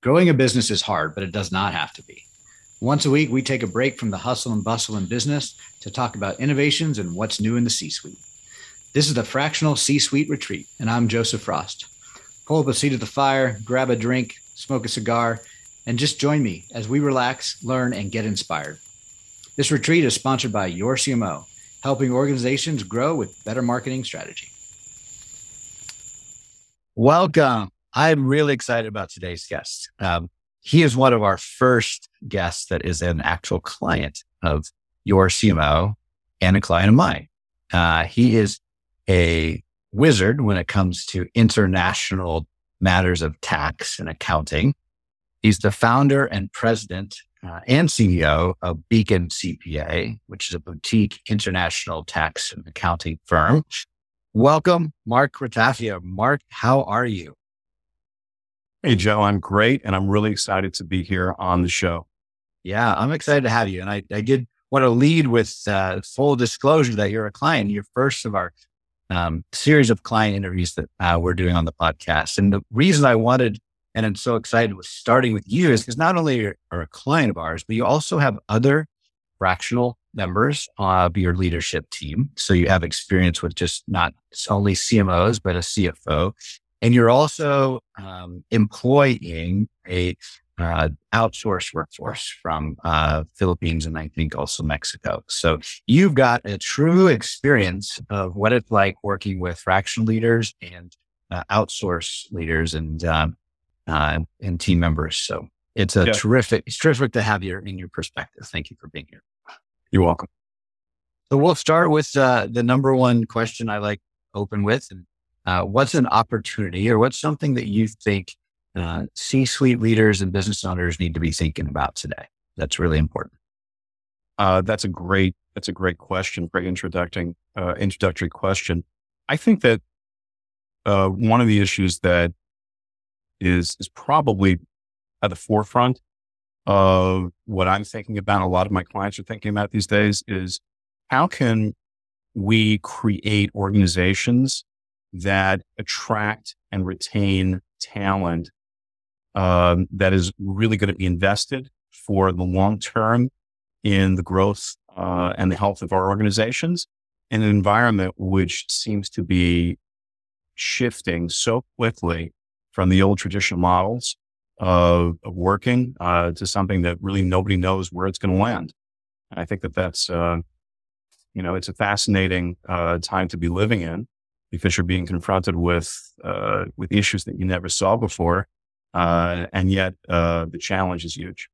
Growing a business is hard, but it does not have to be. Once a week, we take a break from the hustle and bustle in business to talk about innovations and what's new in the C suite. This is the Fractional C Suite Retreat, and I'm Joseph Frost. Pull up a seat at the fire, grab a drink, smoke a cigar, and just join me as we relax, learn, and get inspired. This retreat is sponsored by Your CMO, helping organizations grow with better marketing strategy. Welcome. I'm really excited about today's guest. Um, he is one of our first guests that is an actual client of your CMO and a client of mine. Uh, he is a wizard when it comes to international matters of tax and accounting. He's the founder and president uh, and CEO of Beacon CPA, which is a boutique international tax and accounting firm Welcome, Mark Ratafia. Mark, how are you? Hey, Joe, I'm great. And I'm really excited to be here on the show. Yeah, I'm excited to have you. And I, I did want to lead with uh, full disclosure that you're a client, you're first of our um, series of client interviews that uh, we're doing on the podcast. And the reason I wanted and I'm so excited with starting with you is because not only are, are a client of ours, but you also have other fractional members of your leadership team. So you have experience with just not only CMOs, but a CFO. And you're also um, employing a uh, outsourced workforce from uh, Philippines and I think also Mexico. So you've got a true experience of what it's like working with fractional leaders and uh, outsource leaders and um, uh, and team members. So it's a yeah. terrific, it's terrific to have you in your perspective. Thank you for being here. You're welcome. So we'll start with uh, the number one question I like open with. And, uh, what's an opportunity or what's something that you think uh, C-suite leaders and business owners need to be thinking about today? That's really important. Uh, that's a great, that's a great question. Great introducing, uh, introductory question. I think that uh, one of the issues that is, is probably at the forefront of what I'm thinking about, a lot of my clients are thinking about these days is how can we create organizations that attract and retain talent um, that is really going to be invested for the long term in the growth uh, and the health of our organizations in an environment which seems to be shifting so quickly from the old traditional models of, of working uh, to something that really nobody knows where it's going to land. And I think that that's, uh, you know, it's a fascinating uh, time to be living in because you're being confronted with uh, with issues that you never saw before, uh, and yet uh, the challenge is huge.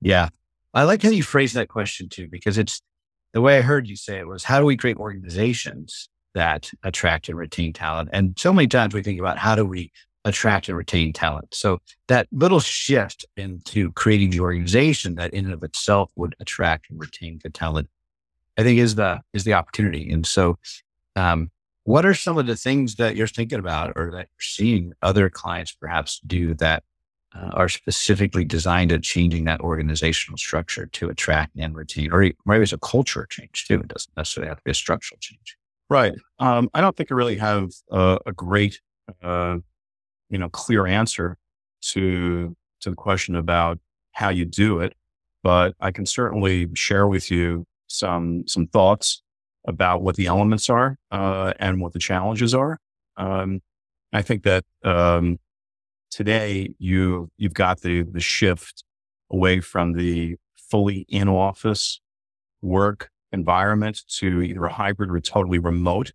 Yeah, I like how you phrase that question too, because it's the way I heard you say it was, how do we create organizations that attract and retain talent? And so many times we think about how do we attract and retain talent. So that little shift into creating the organization that in and of itself would attract and retain good talent, I think is the, is the opportunity. And so, um, what are some of the things that you're thinking about or that you're seeing other clients perhaps do that uh, are specifically designed at changing that organizational structure to attract and retain, or maybe it's a culture change too. It doesn't necessarily have to be a structural change. Right. Um, I don't think I really have uh, a great uh, you know, clear answer to, to the question about how you do it, but I can certainly share with you some, some thoughts about what the elements are, uh, and what the challenges are. Um, I think that, um, today you, you've got the, the shift away from the fully in office work environment to either a hybrid or a totally remote,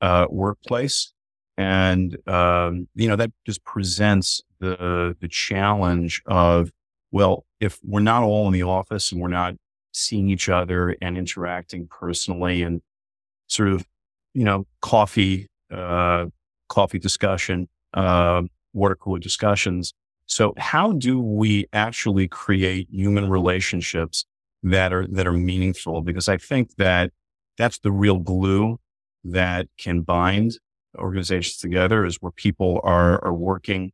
uh, workplace. And, um, you know, that just presents the, the challenge of, well, if we're not all in the office and we're not seeing each other and interacting personally and sort of, you know, coffee, uh, coffee discussion, uh, water cooler discussions. So how do we actually create human relationships that are, that are meaningful? Because I think that that's the real glue that can bind organizations together is where people are, are working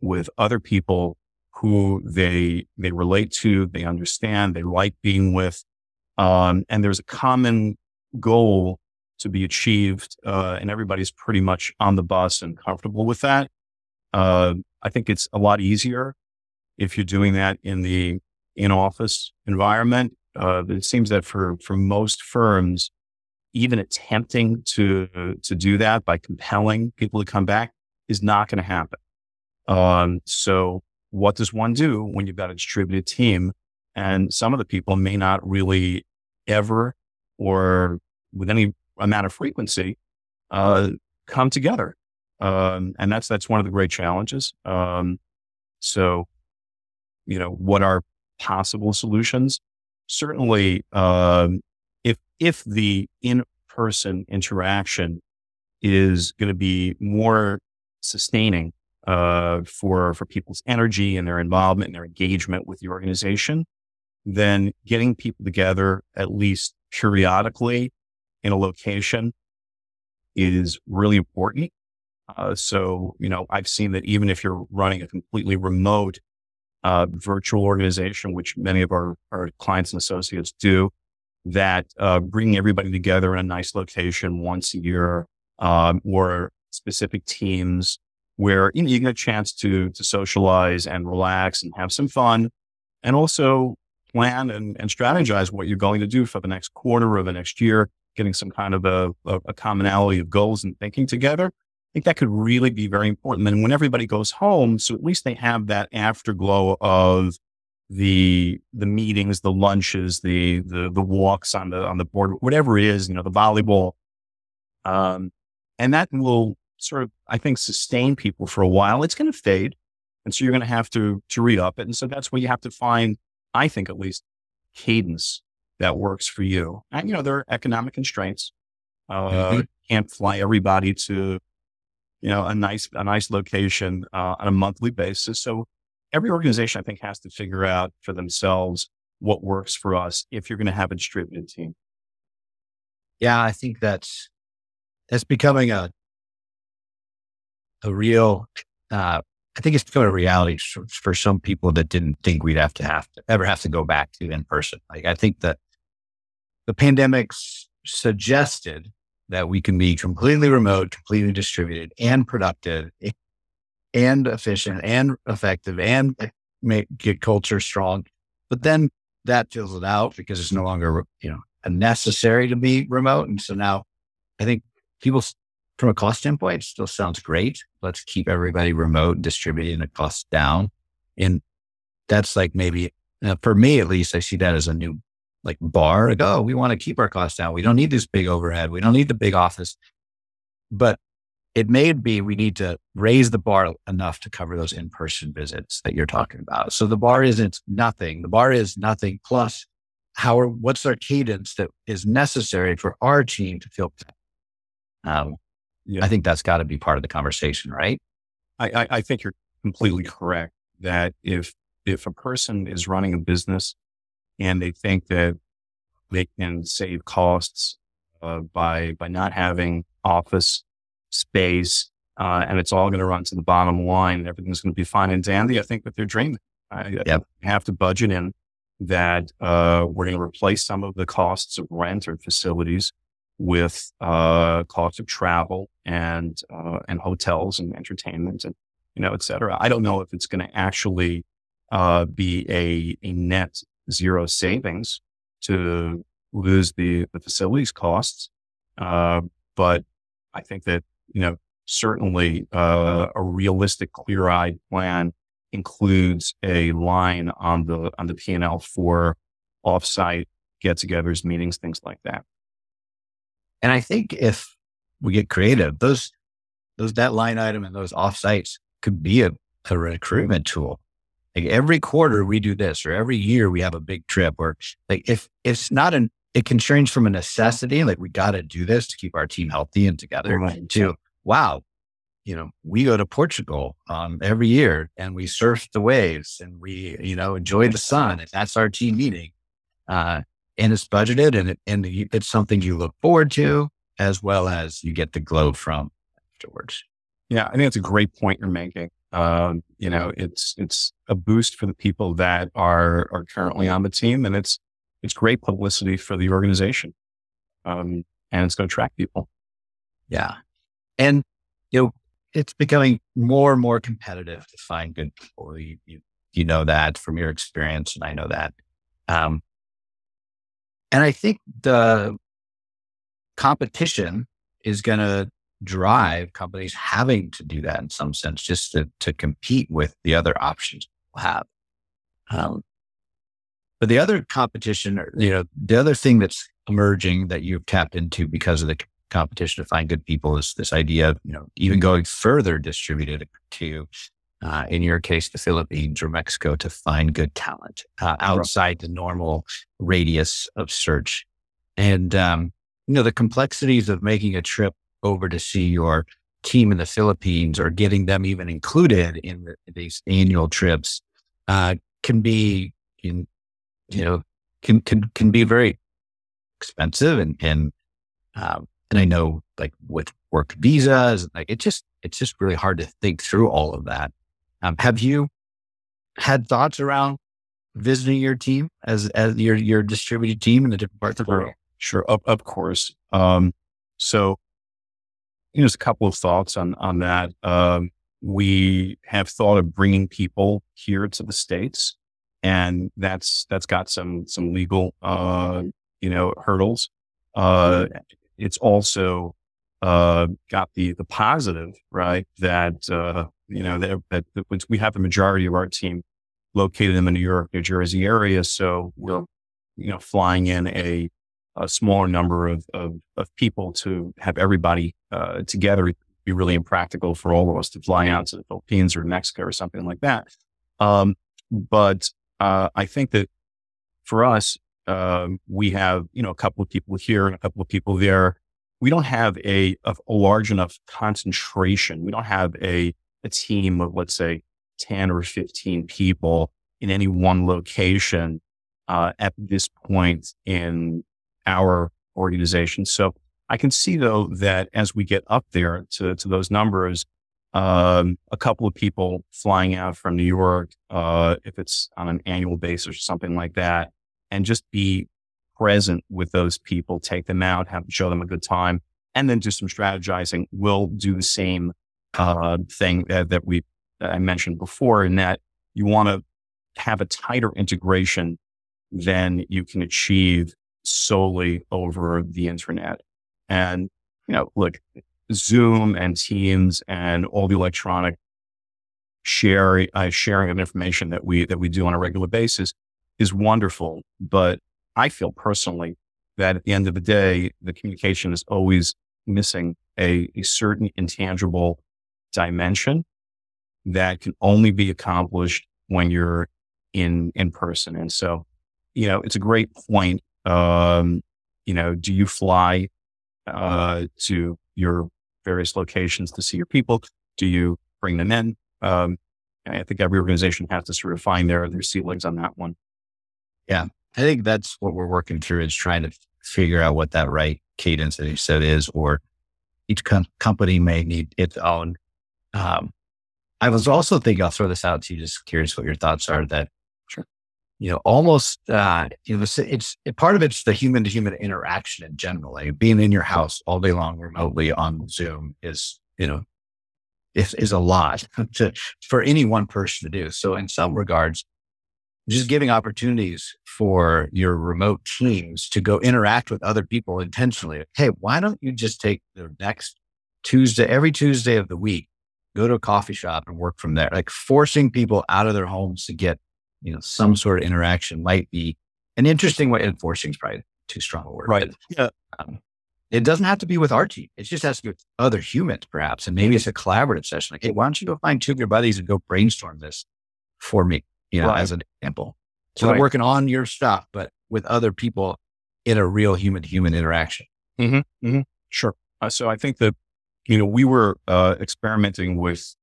with other people who they, they relate to, they understand, they like being with. Um, and there's a common goal to be achieved. Uh, and everybody's pretty much on the bus and comfortable with that. Uh, I think it's a lot easier if you're doing that in the in office environment. Uh, it seems that for, for most firms, even attempting to, to do that by compelling people to come back is not going to happen. Um, so what does one do when you've got a distributed team and some of the people may not really ever or with any amount of frequency, uh, come together. Um, and that's, that's one of the great challenges. Um, so, you know, what are possible solutions? Certainly, um, if, if the in-person interaction is going to be more sustaining, uh, for, for people's energy and their involvement and their engagement with the organization, then getting people together at least periodically in a location is really important. Uh, so, you know, I've seen that even if you're running a completely remote uh, virtual organization, which many of our, our clients and associates do, that uh, bringing everybody together in a nice location once a year um, or specific teams where you, know, you get a chance to to socialize and relax and have some fun, and also plan and, and strategize what you're going to do for the next quarter or the next year, getting some kind of a, a, a commonality of goals and thinking together. I think that could really be very important. And when everybody goes home, so at least they have that afterglow of the the meetings, the lunches, the the the walks on the on the board, whatever it is, you know, the volleyball. Um, and that will sort of, I think, sustain people for a while. It's going to fade. And so you're going to have to to re up it. And so that's where you have to find I think at least, cadence that works for you. And, you know, there are economic constraints. Uh, mm-hmm. Can't fly everybody to, you know, a nice, a nice location uh, on a monthly basis. So every organization, I think, has to figure out for themselves what works for us if you're going to have a distributed team. Yeah, I think that's that's becoming a a real uh, I think it's become a reality for some people that didn't think we'd have to have to ever have to go back to in person. Like I think that the pandemic suggested that we can be completely remote, completely distributed and productive and efficient and effective and make get culture strong. But then that fills it out because it's no longer, you know, necessary to be remote. And so now I think people from a cost standpoint, still sounds great. Let's keep everybody remote, distributing the cost down. And that's like maybe uh, for me, at least, I see that as a new like bar. Like, oh, we want to keep our costs down. We don't need this big overhead. We don't need the big office. But it may be we need to raise the bar enough to cover those in person visits that you're talking about. So the bar isn't nothing. The bar is nothing plus how are, what's our cadence that is necessary for our team to feel um, yeah. I think that's got to be part of the conversation, right? I, I, I think you're completely correct that if if a person is running a business and they think that they can save costs uh, by by not having office space uh, and it's all going to run to the bottom line and everything's going to be fine and dandy, I think that they're dreaming. I, yep. I have to budget in that uh, we're going to replace some of the costs of rent or facilities with uh, costs of travel and uh, and hotels and entertainment and you know et cetera. I don't know if it's going to actually uh, be a a net zero savings to lose the the facilities costs, uh, but I think that you know certainly uh, a realistic, clear eyed plan includes a line on the on the P and L for offsite get-togethers, meetings, things like that. And I think if we get creative, those, those, that line item and those offsites could be a, a recruitment tool. Like every quarter we do this or every year we have a big trip or like if it's not an, it can change from a necessity, like we got to do this to keep our team healthy and together right. to wow, you know, we go to Portugal um, every year and we surf the waves and we, you know, enjoy the sun and that's our team meeting. Uh, and it's budgeted and, it, and it's something you look forward to as well as you get the glow from afterwards. Yeah, I think that's a great point you're making. Um, you know, it's it's a boost for the people that are are currently on the team, and it's it's great publicity for the organization, um, and it's going to attract people. Yeah, and you know, it's becoming more and more competitive to find good people. You, you, you know that from your experience, and I know that. Um, and I think the competition is going to drive companies having to do that in some sense, just to, to compete with the other options we'll have. Um, but the other competition, you know, the other thing that's emerging that you've tapped into because of the competition to find good people is this idea of, you know, even going further distributed to, uh, in your case, the Philippines or Mexico to find good talent uh, outside the normal radius of search. And, um, you know, the complexities of making a trip over to see your team in the Philippines or getting them even included in the, these annual trips uh, can be, in, you know, can can can be very expensive and and um, and I know like with work visas, like it just it's just really hard to think through all of that. Um, have you had thoughts around visiting your team as as your your distributed team in the different parts of the world? Sure, of, of course. Um, so you know, just a couple of thoughts on on that. Um, we have thought of bringing people here to the states, and that's that's got some some legal uh, you know hurdles. Uh, it's also uh, got the the positive right that uh, you know that, that, we have the majority of our team located in the New York, New Jersey area, so we're you know flying in a a smaller number of, of, of people to have everybody uh, together It'd be really impractical for all of us to fly out to the Philippines or Mexico or something like that. Um, but uh, I think that for us, um, we have you know a couple of people here and a couple of people there. We don't have a, a, large enough concentration. We don't have a a team of let's say ten or fifteen people in any one location uh, at this point in our organization. So I can see though that as we get up there to, to those numbers, um, a couple of people flying out from New York, uh, if it's on an annual basis or something like that, and just be present with those people, take them out, have show them a good time, and then do some strategizing. We'll do the same uh, thing that, that we I mentioned before, in that you want to have a tighter integration than you can achieve solely over the internet. And, you know, look, Zoom and Teams and all the electronic share, uh, sharing of information that we, that we do on a regular basis is wonderful. But I feel personally that at the end of the day, the communication is always missing a, a certain intangible dimension that can only be accomplished when you're in, in person. And so, you know, it's a great point um, you know, do you fly uh, to your various locations to see your people? Do you bring them in? Um, I think every organization has to sort of find their their ceilings on that one. Yeah, I think that's what we're working through is trying to figure out what that right cadence that you said is, or each com- company may need its own. Um, I was also thinking, I'll throw this out to you, just curious what your thoughts are that you know, almost, uh, you know, it's, it's it, part of it's the human to human interaction in general. Like being in your house all day long remotely on Zoom is, you know, is, is a lot to, for any one person to do. So in some regards, just giving opportunities for your remote teams to go interact with other people intentionally. Hey, why don't you just take the next Tuesday, every Tuesday of the week, go to a coffee shop and work from there, like forcing people out of their homes to get you know, some sort of interaction might be an interesting way. Enforcing is probably too strong a word. Right. But, yeah. Um, it doesn't have to be with our team. It just has to be with other humans, perhaps. And maybe it's a collaborative session. Like, hey, why don't you go find two of your buddies and go brainstorm this for me, you know, right. as an example. So right. working on your stuff, but with other people in a real human human interaction. Mm-hmm. Mm-hmm. Sure. Uh, so I think that, you know, we were uh, experimenting with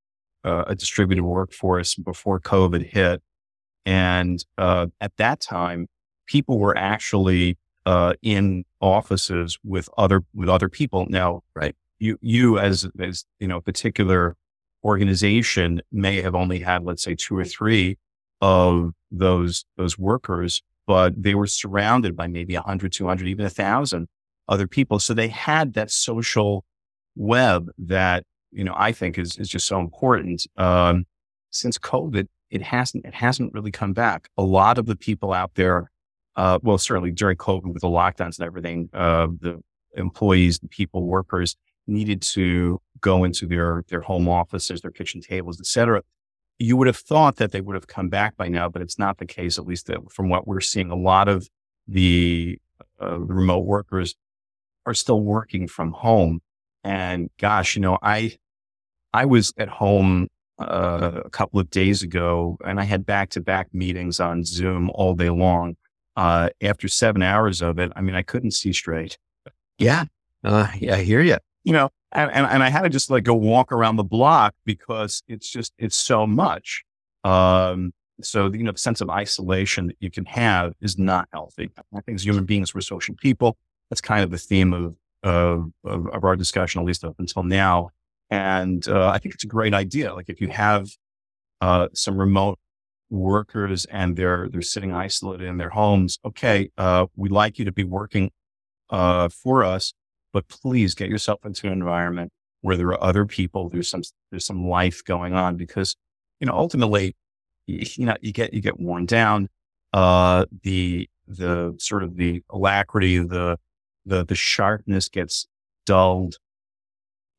uh, a distributed workforce before COVID hit. And uh, at that time, people were actually uh, in offices with other with other people. Now, right? You you as as you know, particular organization may have only had, let's say, two or three of those those workers, but they were surrounded by maybe 100, 200, even a thousand other people. So they had that social web that you know, I think is, is just so important. Um, since COVID, it hasn't, it hasn't really come back. A lot of the people out there, uh, well, certainly during COVID with the lockdowns and everything, uh, the employees, the people, workers needed to go into their, their home offices, their kitchen tables, et cetera. You would have thought that they would have come back by now, but it's not the case, at least from what we're seeing. A lot of the, uh, remote workers are still working from home. And gosh, you know, I, I was at home uh, a couple of days ago and I had back to back meetings on Zoom all day long. Uh, after seven hours of it, I mean, I couldn't see straight. Yeah. Uh, yeah, I hear you. You know, and, and, and I had to just like go walk around the block because it's just, it's so much. Um, so, you know, the sense of isolation that you can have is not healthy. I think as human beings, we're social people. That's kind of the theme of, of, of our discussion, at least up until now. And uh, I think it's a great idea. Like if you have uh, some remote workers and they're they're sitting isolated in their homes, okay, uh, we'd like you to be working uh, for us, but please get yourself into an environment where there are other people. There's some there's some life going on because you know ultimately you know you get you get worn down. Uh, the the sort of the alacrity, the the the sharpness gets dulled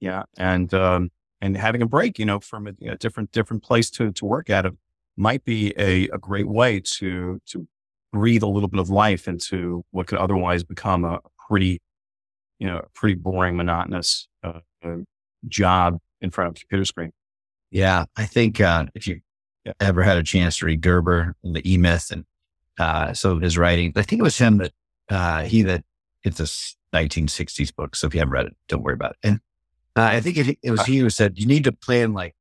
yeah. And, um, and having a break, you know, from a, a different, different place to, to work at it might be a, a great way to, to breathe a little bit of life into what could otherwise become a pretty, you know, a pretty boring, monotonous, uh, uh, job in front of a computer screen. Yeah. I think, uh, if you yeah. ever had a chance to read Gerber and the E Myth and, uh, some of his writing, I think it was him that, uh, he that it's a 1960s book. So if you haven't read it, don't worry about it. And uh, I think it, it was he who said you need to plan like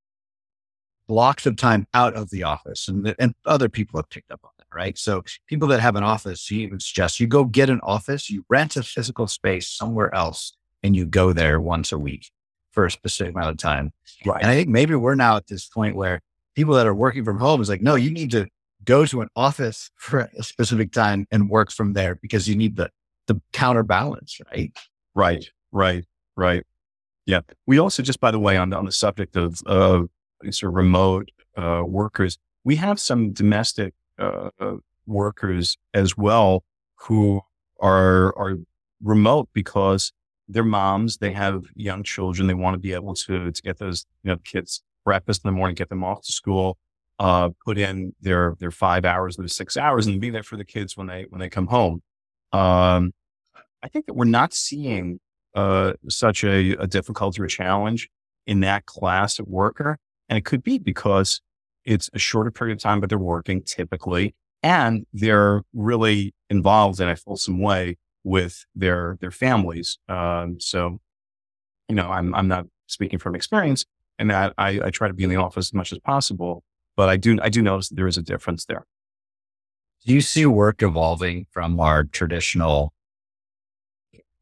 blocks of time out of the office, and and other people have picked up on right? So people that have an office, he would suggest you go get an office, you rent a physical space somewhere else, and you go there once a week for a specific amount of time. Right. And I think maybe we're now at this point where people that are working from home is like, no, you need to go to an office for a specific time and work from there because you need the the counterbalance, right? Right. Right. Right. Yeah. We also, just by the way, on the, on the subject of uh, sort of remote uh, workers, we have some domestic uh, uh, workers as well who are are remote because they're moms, they have young children, they want to be able to to get those you know kids breakfast in the morning, get them off to school, uh, put in their their five hours, their six hours, and be there for the kids when they when they come home. Um, I think that we're not seeing uh, such a, a difficulty or challenge in that class of worker. And it could be because it's a shorter period of time, but they're working typically and they're really involved in a fulsome way with their, their families. Um, so, you know, I'm, I'm not speaking from experience and that I, I try to be in the office as much as possible, but I do, I do notice that there is a difference there. Do you see work evolving from our traditional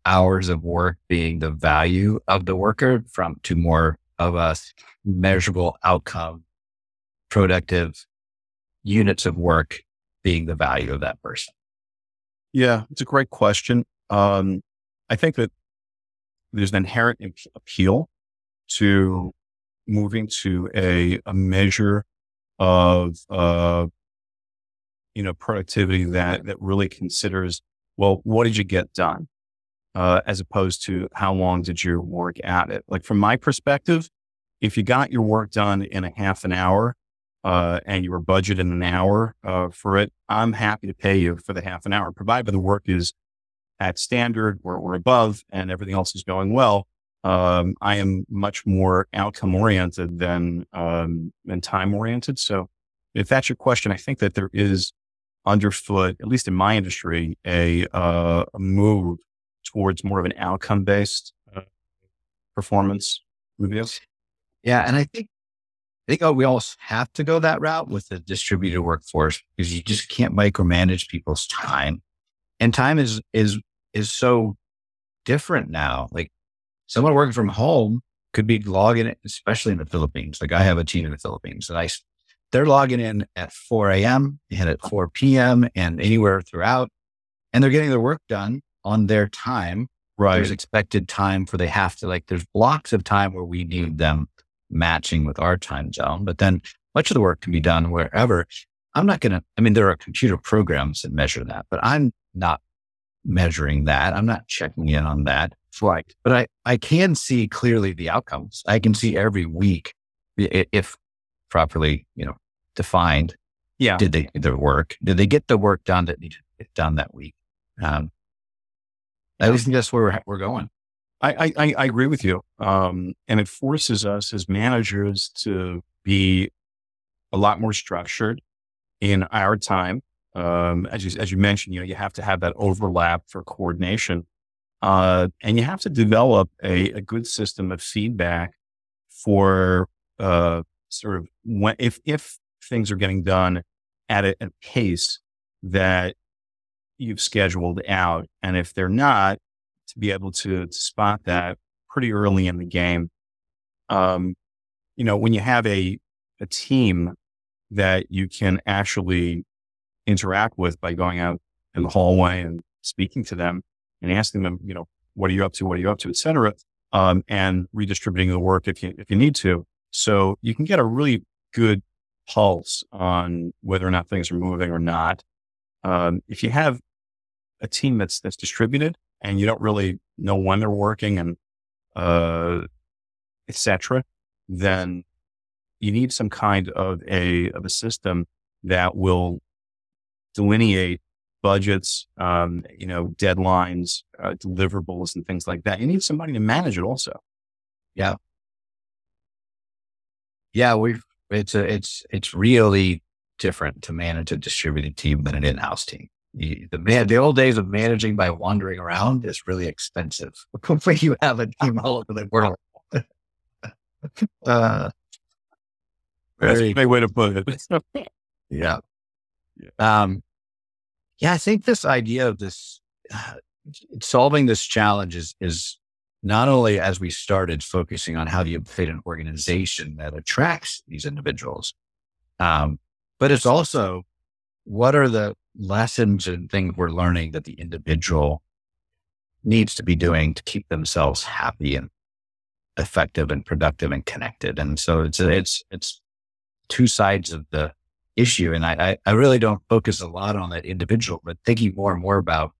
hours of work being the value of the worker from to more of a measurable outcome, productive units of work being the value of that person? Yeah, it's a great question. Um, I think that there's an inherent appeal to moving to a, a measure of, uh, you know, productivity that, that really considers, well, what did you get done? uh, as opposed to how long did you work at it. Like from my perspective, if you got your work done in a half an hour uh, and you were budgeted an hour uh, for it, I'm happy to pay you for the half an hour, provided the work is at standard or, or above and everything else is going well. Um, I am much more outcome oriented than um, than time oriented. So, if that's your question, I think that there is underfoot, at least in my industry, a, uh, a move towards more of an outcome based uh, performance review. Yeah. And I think, I think oh, we all have to go that route with the distributed workforce because you just can't micromanage people's time. And time is, is, is so different now. Like someone working from home could be logging it, especially in the Philippines. Like I have a team in the Philippines and I, they're logging in at 4 a.m. and at 4 p.m. and anywhere throughout, and they're getting their work done on their time Right. There's expected time for they have to like, there's blocks of time where we need them matching with our time zone, but then much of the work can be done wherever. I'm not going to, I mean, there are computer programs that measure that, but I'm not measuring that. I'm not checking in on that. Right. But I, I can see clearly the outcomes. I can see every week if properly, you know, defined. Yeah. Did they do their work? Did they get the work done that needed done that week? Um, I think that's where we're, we're going. I, I, I agree with you. Um, and it forces us as managers to be a lot more structured in our time. Um, as you, as you mentioned, you know, you have to have that overlap for coordination. Uh, and you have to develop a, a good system of feedback for, uh, sort of when, if, if things are getting done at a, a pace that you've scheduled out. And if they're not, to be able to, to spot that pretty early in the game. Um, you know, when you have a, a team that you can actually interact with by going out in the hallway and speaking to them and asking them, you know, what are you up to? What are you up to, et cetera. Um, and redistributing the work if you, if you need to. So you can get a really good pulse on whether or not things are moving or not. Um, if you have a team that's, that's distributed and you don't really know when they're working and, uh, et cetera, then you need some kind of a, of a system that will delineate budgets, um, you know, deadlines, uh, deliverables and things like that. You need somebody to manage it also. Yeah. Yeah. We've, it's a, it's, it's really different to manage a distributed team than an in-house team. You, the man, the old days of managing by wandering around is really expensive. when you have a team all over the world. uh, very, That's a way to put it. yeah. yeah. Um, yeah, I think this idea of this uh, solving this challenge is, is not only as we started focusing on how do you create an organization that attracts these individuals, um, but it's also what are the lessons and things we're learning that the individual needs to be doing to keep themselves happy and effective and productive and connected. And so it's, it's, it's two sides of the issue. And I, I really don't focus a lot on that individual, but thinking more and more about,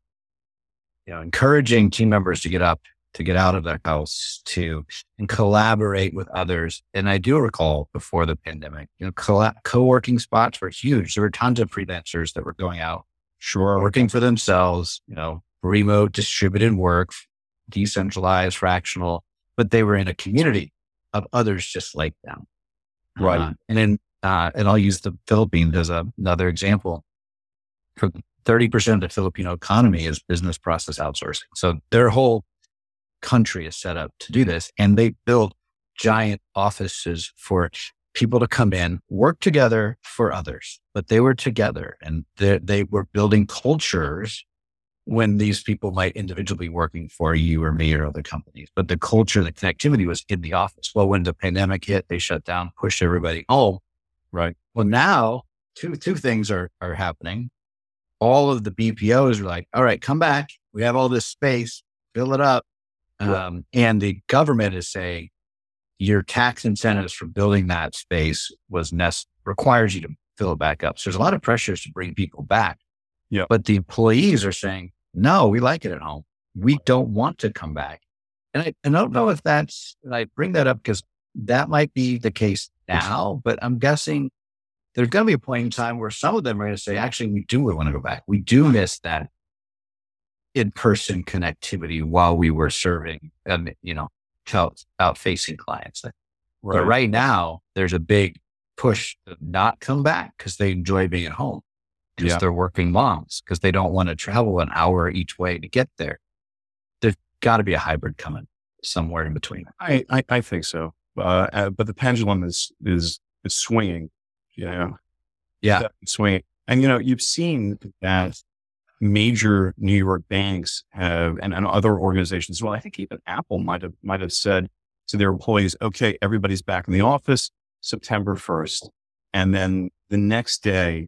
you know, encouraging team members to get up, to get out of their house, to and collaborate with others. And I do recall before the pandemic, you know, co- co-working spots were huge. There were tons of freelancers that were going out, sure, working for themselves, you know, remote distributed work, decentralized, fractional, but they were in a community of others just like them. Right. Uh, and then uh, and I'll use the Philippines as a, another example. For 30% of the Filipino economy is business process outsourcing. So their whole country is set up to do mm-hmm. this. And they build giant offices for people to come in, work together for others, but they were together and they, they were building cultures when these people might individually be working for you or me or other companies. But the culture, the connectivity was in the office. Well, when the pandemic hit, they shut down, pushed everybody home. Right. Well, now two two things are are happening. All of the BPOs are like, all right, come back. We have all this space, fill it up. Um, and the government is saying your tax incentives for building that space was nest requires you to fill it back up. So there's a lot of pressures to bring people back. Yeah. But the employees are saying, no, we like it at home. We don't want to come back. And I, I don't know if that's, and I bring that up because that might be the case now, but I'm guessing there's going to be a point in time where some of them are going to say, actually, we do want to go back. We do miss that in person connectivity while we were serving, um, you know, out, out facing clients. Right. But right now, there's a big push to not come back because they enjoy being at home because yeah. they're working moms because they don't want to travel an hour each way to get there. There's got to be a hybrid coming somewhere in between. I, I, I think so. Uh, uh, but the pendulum is, is, is swinging, you know, yeah, swinging. And, you know, you've seen that major New York banks have, and, and other organizations. Well, I think even Apple might have, might have said to their employees, okay, everybody's back in the office September 1st. And then the next day,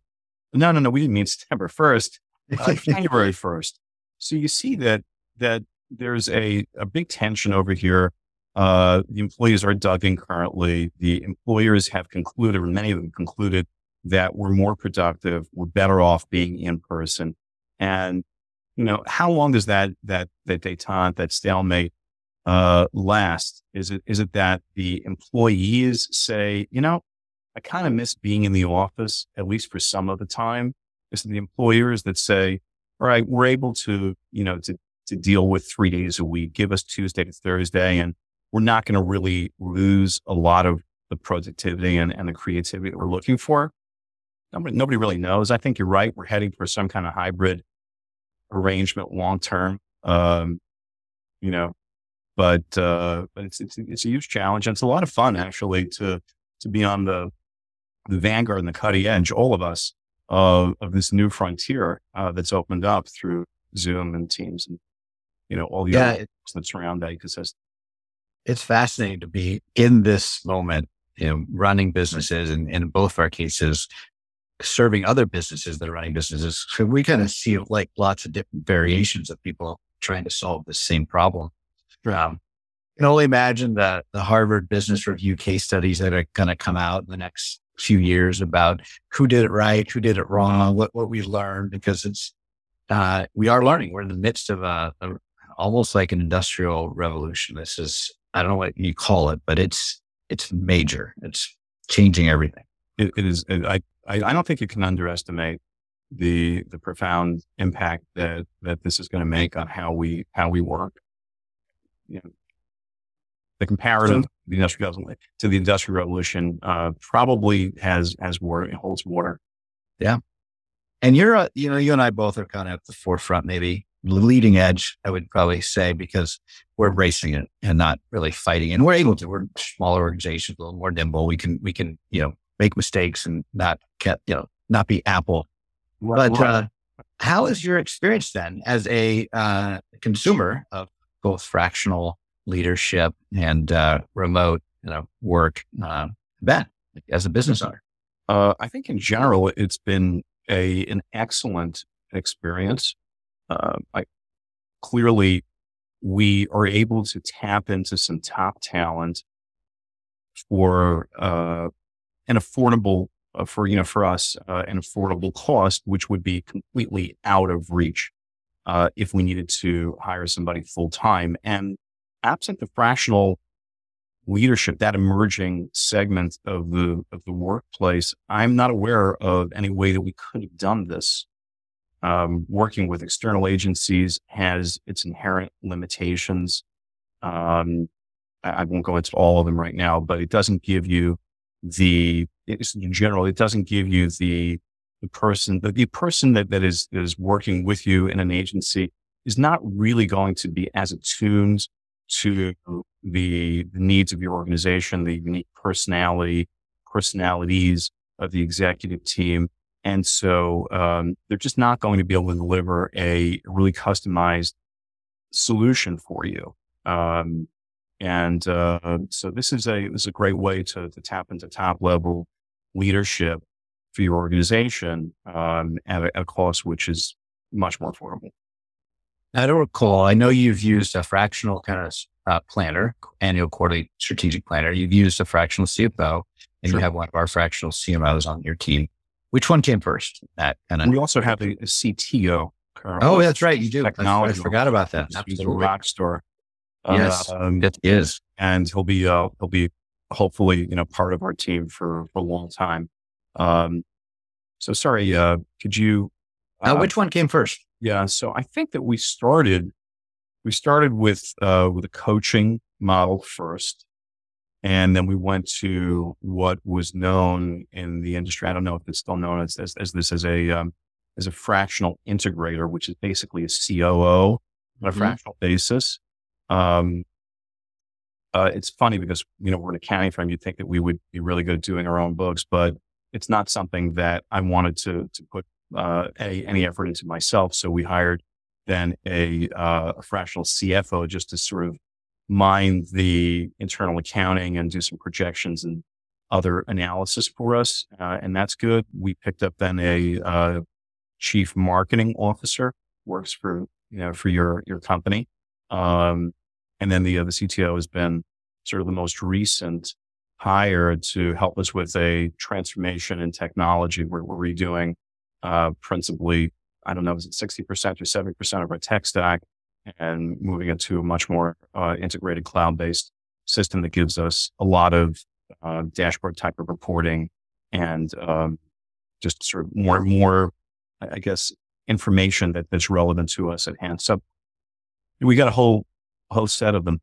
no, no, no, we didn't mean September 1st, uh, January 1st. So you see that, that there's a, a big tension over here. Uh, the employees are dug in currently. The employers have concluded, or many of them concluded, that we're more productive, we're better off being in person. And, you know, how long does that, that, that detente, that stalemate, uh, last? Is it, is it that the employees say, you know, I kind of miss being in the office, at least for some of the time? Is it the employers that say, all right, we're able to, you know, to, to deal with three days a week, give us Tuesday to Thursday, and we're not going to really lose a lot of the productivity and, and the creativity that we're looking for. Nobody, nobody really knows. I think you're right. We're heading for some kind of hybrid arrangement long term. Um, you know, but uh, but it's, it's it's a huge challenge and it's a lot of fun actually to to be on the the vanguard and the cutting edge, all of us of of this new frontier uh, that's opened up through Zoom and Teams and you know all the yeah, other that surround that ecosystem. It's fascinating to be in this moment, you know, running businesses and, and in both of our cases, serving other businesses that are running businesses. So we kind of see like lots of different variations of people trying to solve the same problem. Um, you can only imagine the, the Harvard Business Review case studies that are going to come out in the next few years about who did it right, who did it wrong, what, what we learned, because it's, uh, we are learning. We're in the midst of a, a, almost like an industrial revolution. This is, I don't know what you call it, but it's, it's major. It's changing everything. it, it is. I, I, I don't think you can underestimate the the profound impact that that this is going to make on how we how we work. You know, the comparison so, the industrial to the industrial revolution uh, probably has has water holds water. Yeah, and you're uh, you know you and I both are kind of at the forefront, maybe leading edge. I would probably say because we're racing it and not really fighting, and we're able to. We're smaller organizations, a little more nimble. We can we can you know make mistakes and not get, you know, not be Apple. Right, but uh, how is your experience then as a uh, consumer of both fractional leadership and uh, remote, you know, work, uh, Ben, as a business owner? Uh, I think in general, it's been a an excellent experience. Uh, I clearly we are able to tap into some top talent for uh, an affordable uh, for you know for us uh, an affordable cost, which would be completely out of reach uh, if we needed to hire somebody full time. And absent the fractional leadership, that emerging segment of the of the workplace, I'm not aware of any way that we could have done this. Um, working with external agencies has its inherent limitations. Um, I, I won't go into all of them right now, but it doesn't give you the in general, it doesn't give you the the person the, the person that, that is is working with you in an agency is not really going to be as attuned to the, the needs of your organization, the unique personality personalities of the executive team. And so um, they're just not going to be able to deliver a really customized solution for you. Um, and uh, so this is a this is a great way to, to tap into top level leadership for your organization um, at, a, a, cost which is much more affordable. I don't recall. I know you've used a fractional kind of uh, planner, annual quarterly strategic planner. You've used a fractional CFO, and sure. you have one of our fractional CMOs on your team. Which one came first? That kind of. We also have a, a CTO. Oh, that's right. You do. I forgot about that. He's a rock star. Yes, um, it is, and he'll be uh, he'll be hopefully you know part of our team for, for a long time. Um, so sorry, uh, could you? Uh, which one came first? Yeah, so I think that we started we started with uh, with a coaching model first, and then we went to what was known in the industry. I don't know if it's still known as as, as this as a um, as a fractional integrator, which is basically a COO on a mm-hmm. fractional basis. Um, uh, it's funny because, you know, we're an accounting firm. You'd think that we would be really good at doing our own books, but it's not something that I wanted to, to put, uh, any, any effort into myself. So we hired then a, uh, a fractional CFO just to sort of mind the internal accounting and do some projections and other analysis for us. Uh, and that's good. We picked up then a, uh, chief marketing officer works for, you know, for your, your company. Um, and then the, the CTO has been sort of the most recent hire to help us with a transformation in technology. We're, we're redoing, uh, principally, I don't know, is it 60% or 70% of our tech stack and moving it to a much more, uh, integrated cloud based system that gives us a lot of, uh, dashboard type of reporting and, um, just sort of more, and more, I guess, information that, that's relevant to us at hand. So we got a whole, whole set of them.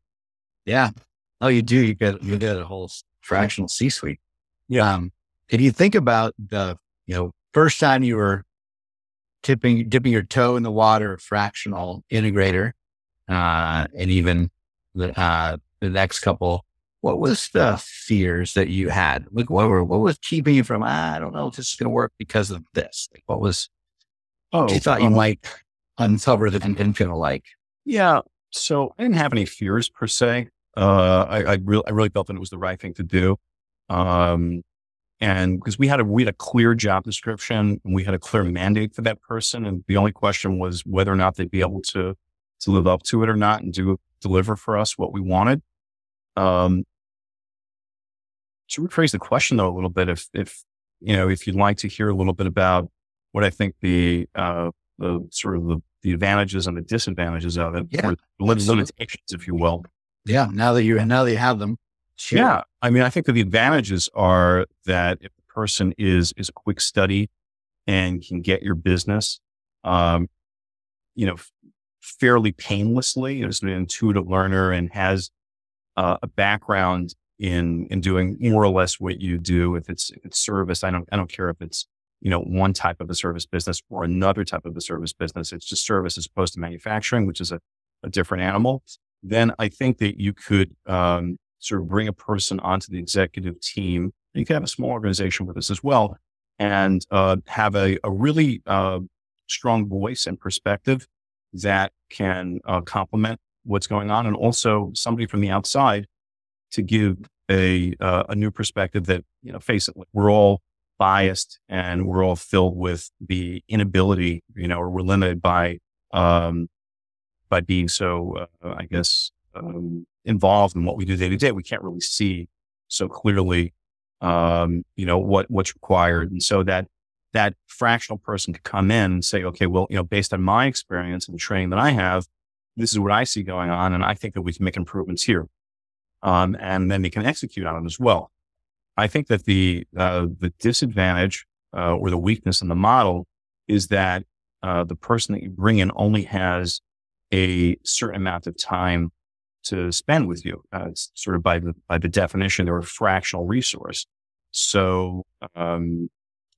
Yeah. Oh, you do. You get, you get a whole fractional C suite. Yeah. Um, if you think about the, you know, first time you were tipping, dipping your toe in the water, fractional integrator, uh, and even the, uh, the next couple, what was the fears that you had? Like, what were, what was keeping you from, ah, I don't know if this is going to work because of this? Like, what was, oh, you thought you um, might uncover that didn't feel like? Yeah. So I didn't have any fears per se. Uh, I, I really, I really felt that it was the right thing to do. Um, and because we had a, we had a clear job description and we had a clear mandate for that person. And the only question was whether or not they'd be able to, to live up to it or not and do, deliver for us what we wanted. Um, to rephrase the question though a little bit, if, if, you know, if you'd like to hear a little bit about what I think the, uh, the sort of the, the advantages and the disadvantages of it, yeah. limitations, if you will. Yeah. Now that you, now that you have them. Sure. Yeah. I mean, I think that the advantages are that if the person is, is a quick study and can get your business, um, you know, f- fairly painlessly, is an intuitive learner and has uh, a background in, in doing more or less what you do. If it's, if it's service, I don't, I don't care if it's, you know, one type of a service business or another type of a service business. It's just service as opposed to manufacturing, which is a, a different animal then I think that you could um, sort of bring a person onto the executive team. You could have a small organization with us as well and uh, have a, a really uh, strong voice and perspective that can uh, complement what's going on. And also somebody from the outside to give a, uh, a new perspective that, you know, face it, we're all biased and we're all filled with the inability, you know, or we're limited by um, by being so, uh, I guess, um, involved in what we do day to day, we can't really see so clearly, um, you know, what, what's required. And so that, that fractional person could come in and say, okay, well, you know, based on my experience and the training that I have, this is what I see going on. And I think that we can make improvements here. Um, and then they can execute on it as well. I think that the, uh, the disadvantage, uh, or the weakness in the model is that, uh, the person that you bring in only has a certain amount of time to spend with you. Uh, sort of by the by the definition, they're a fractional resource. So, um,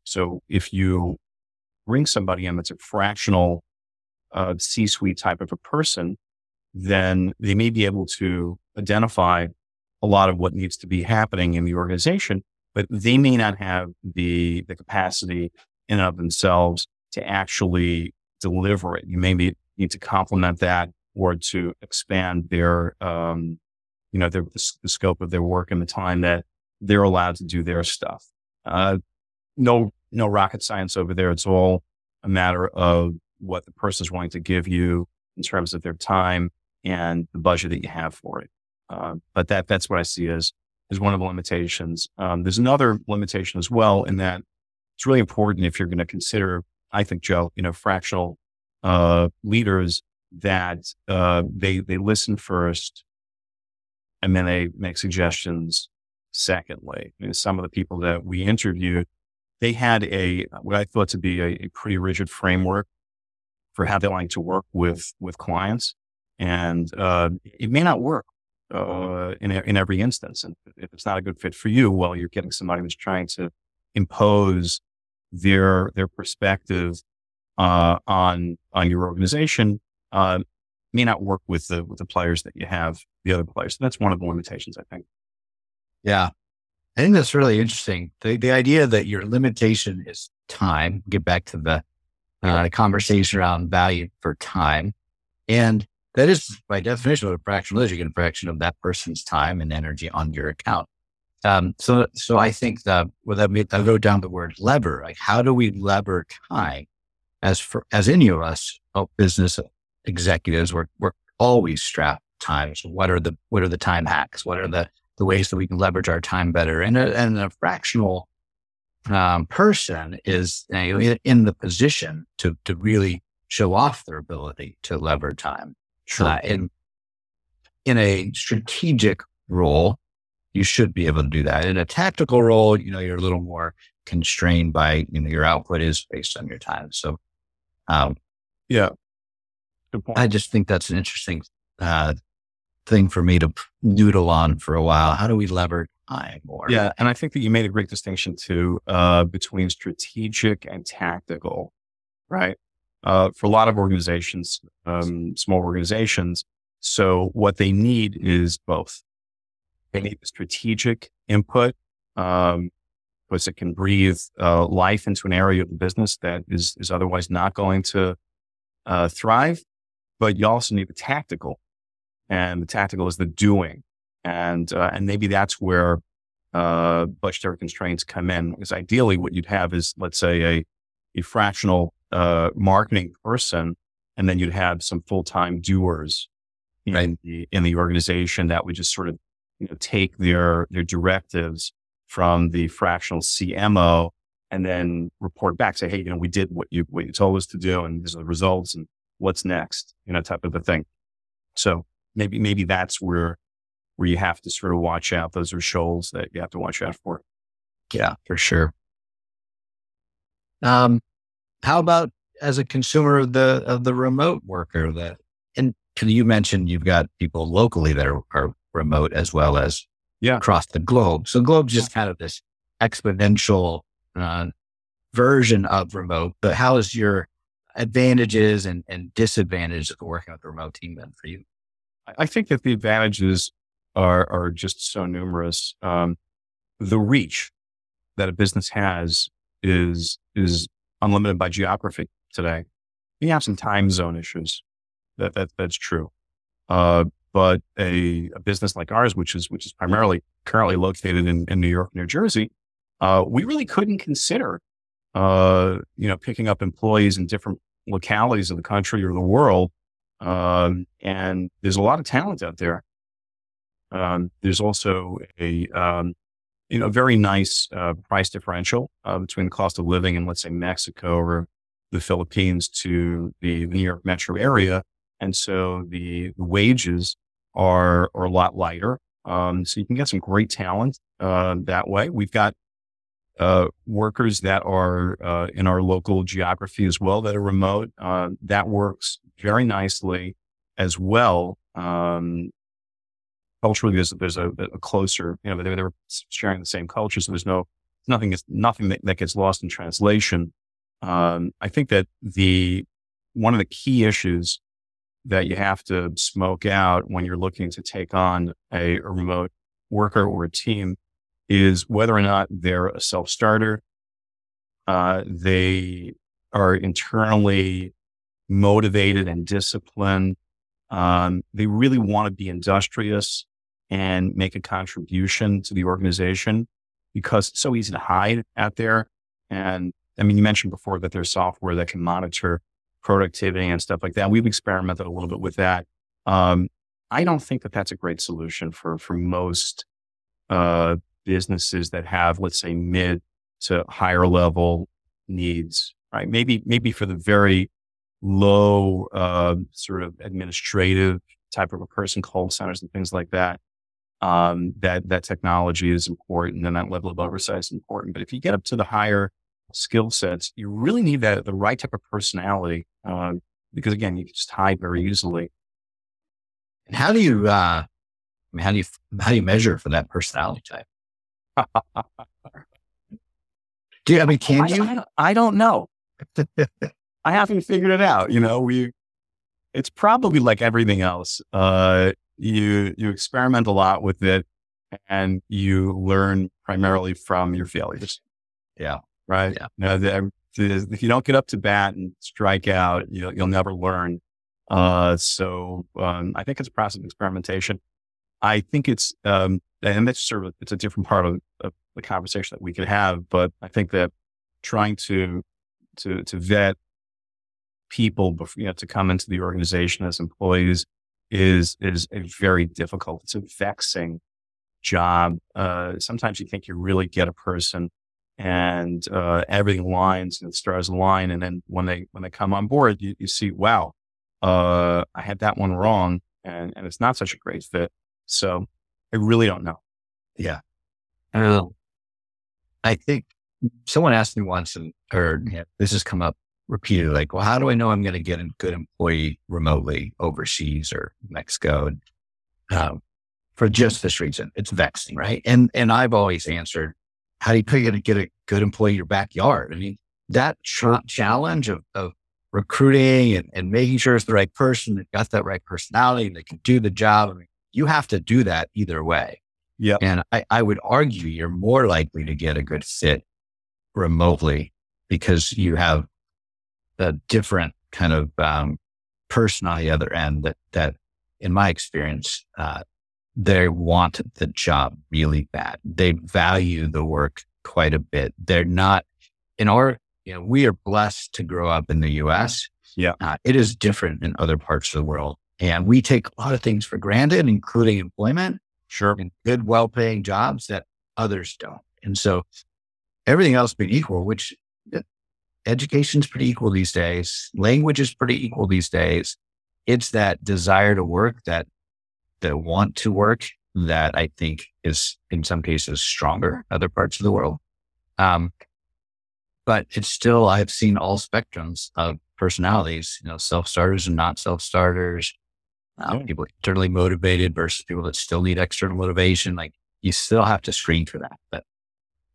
so if you bring somebody in that's a fractional uh, C-suite type of a person, then they may be able to identify a lot of what needs to be happening in the organization, but they may not have the the capacity in and of themselves to actually deliver it. You may be need to complement that or to expand their, um, you know, their, the, the, scope of their work and the time that they're allowed to do their stuff. Uh, no, no rocket science over there. It's all a matter of what the person is willing to give you in terms of their time and the budget that you have for it. Uh, but that, that's what I see as, as one of the limitations. Um, there's another limitation as well in that it's really important if you're going to consider, I think, Joe, you know, fractional uh, leaders that uh, they they listen first, and then they make suggestions. Secondly, I mean, some of the people that we interviewed, they had a what I thought to be a, a pretty rigid framework for how they like to work with with clients, and uh, it may not work uh, in in every instance. And if it's not a good fit for you, well, you're getting somebody who's trying to impose their their perspective uh, on on your organization uh, may not work with the with the players that you have, the other players. So that's one of the limitations, I think. Yeah, I think that's really interesting. The the idea that your limitation is time. Get back to the uh, conversation around value for time, and that is by definition a fractional is. You fraction of that person's time and energy on your account. Um, so, so I think that well, that I wrote down the word lever. Like, how do we lever time as for, as any of us help business executives, we're, we're always strapped time. So what are the what are the time hacks? What are the the ways that we can leverage our time better? And a, and a fractional um, person is you know, in the position to to really show off their ability to lever time. Sure. Uh, in in a strategic role, you should be able to do that. In a tactical role, you know, you're a little more constrained by you know your output is based on your time. So, um, yeah, I just think that's an interesting uh, thing for me to noodle on for a while. How do we lever time more? Yeah. And I think that you made a great distinction too, uh, between strategic and tactical, right? Uh, for a lot of organizations, um, small organizations. So what they need is both. They need the strategic input, um, because it can breathe uh, life into an area of the business that is is otherwise not going to uh, thrive. But you also need the tactical and the tactical is the doing. And, uh, and maybe that's where, uh, budgetary constraints come in because ideally what you'd have is, let's say a, a fractional, uh, marketing person, and then you'd have some full-time doers in right. the, in the organization that would just sort of, you know, take their, their directives from the fractional CMO and then report back, say, Hey, you know, we did what you, what you told us to do and these are the results and what's next, you know, type of a thing. So maybe maybe that's where where you have to sort of watch out. Those are shoals that you have to watch out for. Yeah, for sure. Um, how about as a consumer of the of the remote worker that and you mentioned you've got people locally that are, are remote as well as yeah. across the globe. So globe's just kind of this exponential uh, version of remote. But how is your advantages and, and disadvantages of working with a remote team then for you? I think that the advantages are are just so numerous. Um, the reach that a business has is is unlimited by geography today. We have some time zone issues. That, that that's true. Uh, but a, a, business like ours, which is which is primarily currently located in, in New York, New Jersey, uh, we really couldn't consider, uh, you know, picking up employees in different localities of the country or the world um, and there's a lot of talent out there. Um, there's also a, um, you know, very nice uh, price differential uh, between the cost of living in, let's say, Mexico or the Philippines to the New York metro area. And so the, the wages are, are a lot lighter. Um, so you can get some great talent uh, that way. We've got uh, workers that are uh, in our local geography as well that are remote. Uh, that works very nicely as well. Um, culturally, there's, there's a, a, closer, you know, they're, they're sharing the same culture. So there's no, nothing, nothing that, that gets lost in translation. Um, I think that the, one of the key issues that you have to smoke out when you're looking to take on a, a remote worker or a team is whether or not they're a self starter. Uh, they are internally motivated and disciplined. Um, they really want to be industrious and make a contribution to the organization because it's so easy to hide out there. And I mean, you mentioned before that there's software that can monitor productivity and stuff like that. We've experimented a little bit with that. Um, I don't think that that's a great solution for for most uh, businesses that have, let's say, mid to higher level needs, right? Maybe, maybe for the very low, uh, sort of administrative type of a person, call centers and things like that. Um, that, that technology is important and that level of oversight is important. But if you get up to the higher skill sets, you really need that, the right type of personality. Uh, because again, you can just hide very easily. And how do you, uh, I mean, how do you, how do you measure for that personality type? Do you, I mean, can you? I, I don't know. I haven't figured it out. You know, we, it's probably like everything else. Uh, you, you experiment a lot with it and you learn primarily from your failures. Yeah. Right. Yeah. You know, the, the, if you don't get up to bat and strike out, you, you'll never learn. Uh, so, um, I think it's a process of experimentation. I think it's, um, and that's sort of, it's a different part of, of, the conversation that we could have. But I think that trying to, to, to vet people, before, you know, to come into the organization as employees is is a very difficult. It's a vexing job. Uh, sometimes you think you really get a person, and uh, everything lines and the stars align, and then when they when they come on board, you, you see, wow, uh, I had that one wrong, and and it's not such a great fit. So I really don't know. Yeah. Um, I think someone asked me once, and or yeah, this has come up repeatedly, like, well, how do I know I'm going to get a good employee remotely overseas or Mexico? Um, for just this reason, it's vexing, right? And and I've always answered, how do you know to get a good employee in your backyard? I mean, that ch- challenge of, of recruiting and, and making sure it's the right person that got that right personality and they can do the job. I mean, you have to do that either way. Yeah. And I, I would argue you're more likely to get a good fit remotely because you have a different kind of um, person on the other end that, that in my experience, uh, they want the job really bad. They value the work quite a bit. They're not in our, you know, we are blessed to grow up in the US. Yeah. Uh, it is different in other parts of the world. And we take a lot of things for granted, including employment. Sure. And good, well paying jobs that others don't. And so everything else being equal, which education's pretty equal these days, language is pretty equal these days. It's that desire to work, that the want to work that I think is in some cases stronger other parts of the world. Um, but it's still, I've seen all spectrums of personalities, you know, self starters and not self starters, uh, yeah. people internally motivated versus people that still need external motivation. Like you still have to screen for that. But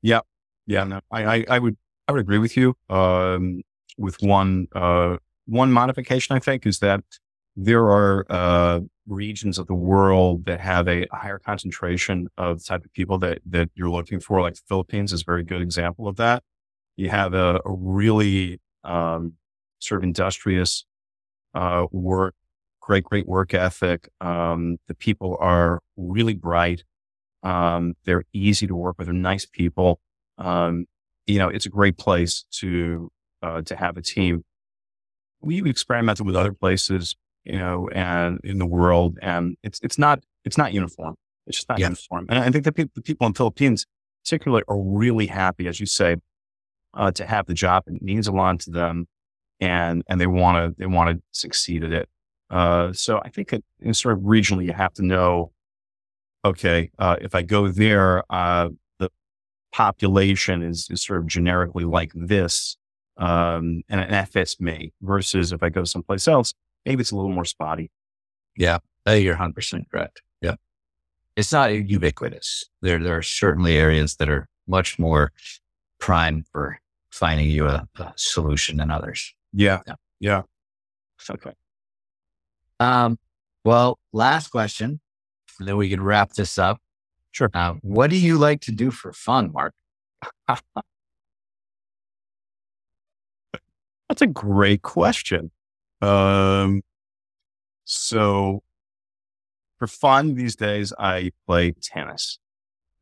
yeah, yeah, no, I, I, I would, I would agree with you. Um, with one, uh, one modification, I think is that there are, uh, regions of the world that have a higher concentration of the type of people that, that you're looking for. Like the Philippines is a very good example of that. You have a, a really, um, sort of industrious, uh, work great, great work ethic. Um, the people are really bright. Um, they're easy to work with. They're nice people. Um, you know, it's a great place to, uh, to have a team. We've experimented with other places, you know, and in the world, and it's, it's not, it's not uniform. It's just not yes. uniform. And I think the, pe- the people in Philippines particularly are really happy, as you say, uh, to have the job. It means a lot to them and, and they want to, they want to succeed at it. Uh, so I think it, sort of regionally, you have to know, okay, uh, if I go there, uh, population is, is sort of generically like this, um, and, an fits me versus if I go someplace else, maybe it's a little more spotty. Yeah. You're 100% correct. Yeah. It's not ubiquitous. There, there are certainly areas that are much more prime for finding you a, a solution than others. Yeah. Yeah. yeah. Okay. Um, well, last question, and then we can wrap this up. Sure. Uh, what do you like to do for fun, Mark? That's a great question. Um, so for fun these days, I play tennis.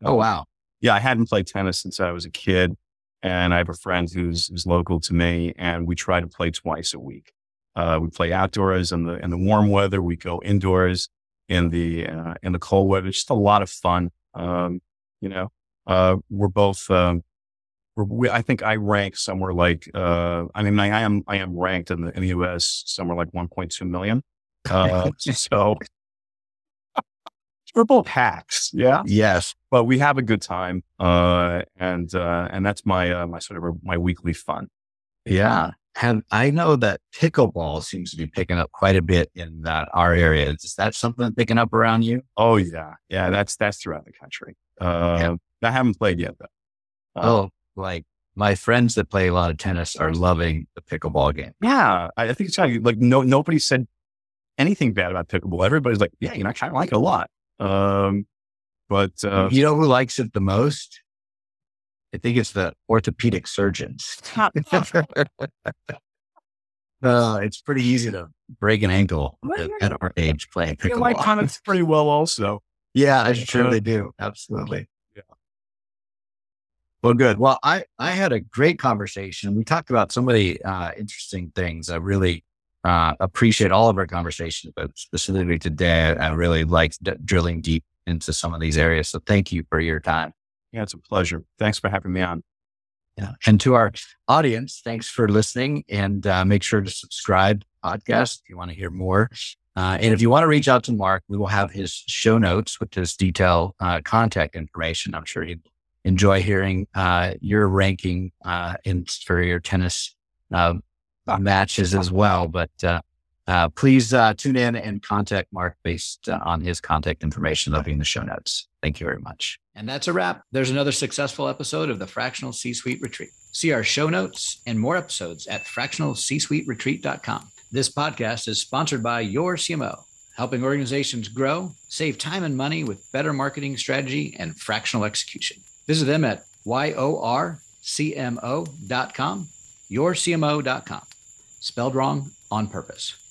Oh, wow. Yeah, I hadn't played tennis since I was a kid. And I have a friend who's, who's local to me, and we try to play twice a week. Uh, we play outdoors in the in the warm weather. We go indoors in the uh, in the cold weather. It's just a lot of fun. Um, you know, uh, we're both. Um, we're, we, I think I rank somewhere like. Uh, I mean, I, I, am I am ranked in the in the U.S. somewhere like 1.2 million. Uh, so we're both hacks. Yeah. Yes. But we have a good time. Uh, and uh, and that's my uh, my sort of my weekly fun. Yeah. And I know that pickleball seems to be picking up quite a bit in that our area. Is that something picking up around you? Oh yeah, yeah. That's that's throughout the country. Uh, yeah. I haven't played yet though. Uh, oh, like my friends that play a lot of tennis are loving the pickleball game. Yeah, I think it's kind of like no nobody said anything bad about pickleball. Everybody's like, yeah, you know, I kind of like it a lot. Um, but uh, you know who likes it the most? I think it's the orthopedic surgeons. uh, it's pretty easy to break an ankle at, at our age playing pickleball. like tennis pretty well also. Yeah, I surely do. Absolutely. Yeah. Well, good. Well, I, I had a great conversation. We talked about so many uh, interesting things. I really uh, appreciate all of our conversations, but specifically today, I really liked d- drilling deep into some of these areas. So thank you for your time. Yeah, it's a pleasure. Thanks for having me on. Yeah. And to our audience, thanks for listening and uh, make sure to subscribe podcast if you want to hear more. Uh, and if you want to reach out to Mark, we will have his show notes with his detailed uh, contact information. I'm sure he'd enjoy hearing uh, your ranking uh, in for your tennis uh, matches as well. But uh, please tune in and contact Mark based on his contact information. That'll be in the show notes. Thank you very much. And that's a wrap. There's another successful episode of the Fractional C Suite Retreat. See our show notes and more episodes at fractionalcsuiteretreat.com. This podcast is sponsored by YorCMO, helping organizations grow, save time and money with better marketing strategy and fractional execution. Visit them at yorcmo.com, yourcmo.com. Spelled wrong on purpose.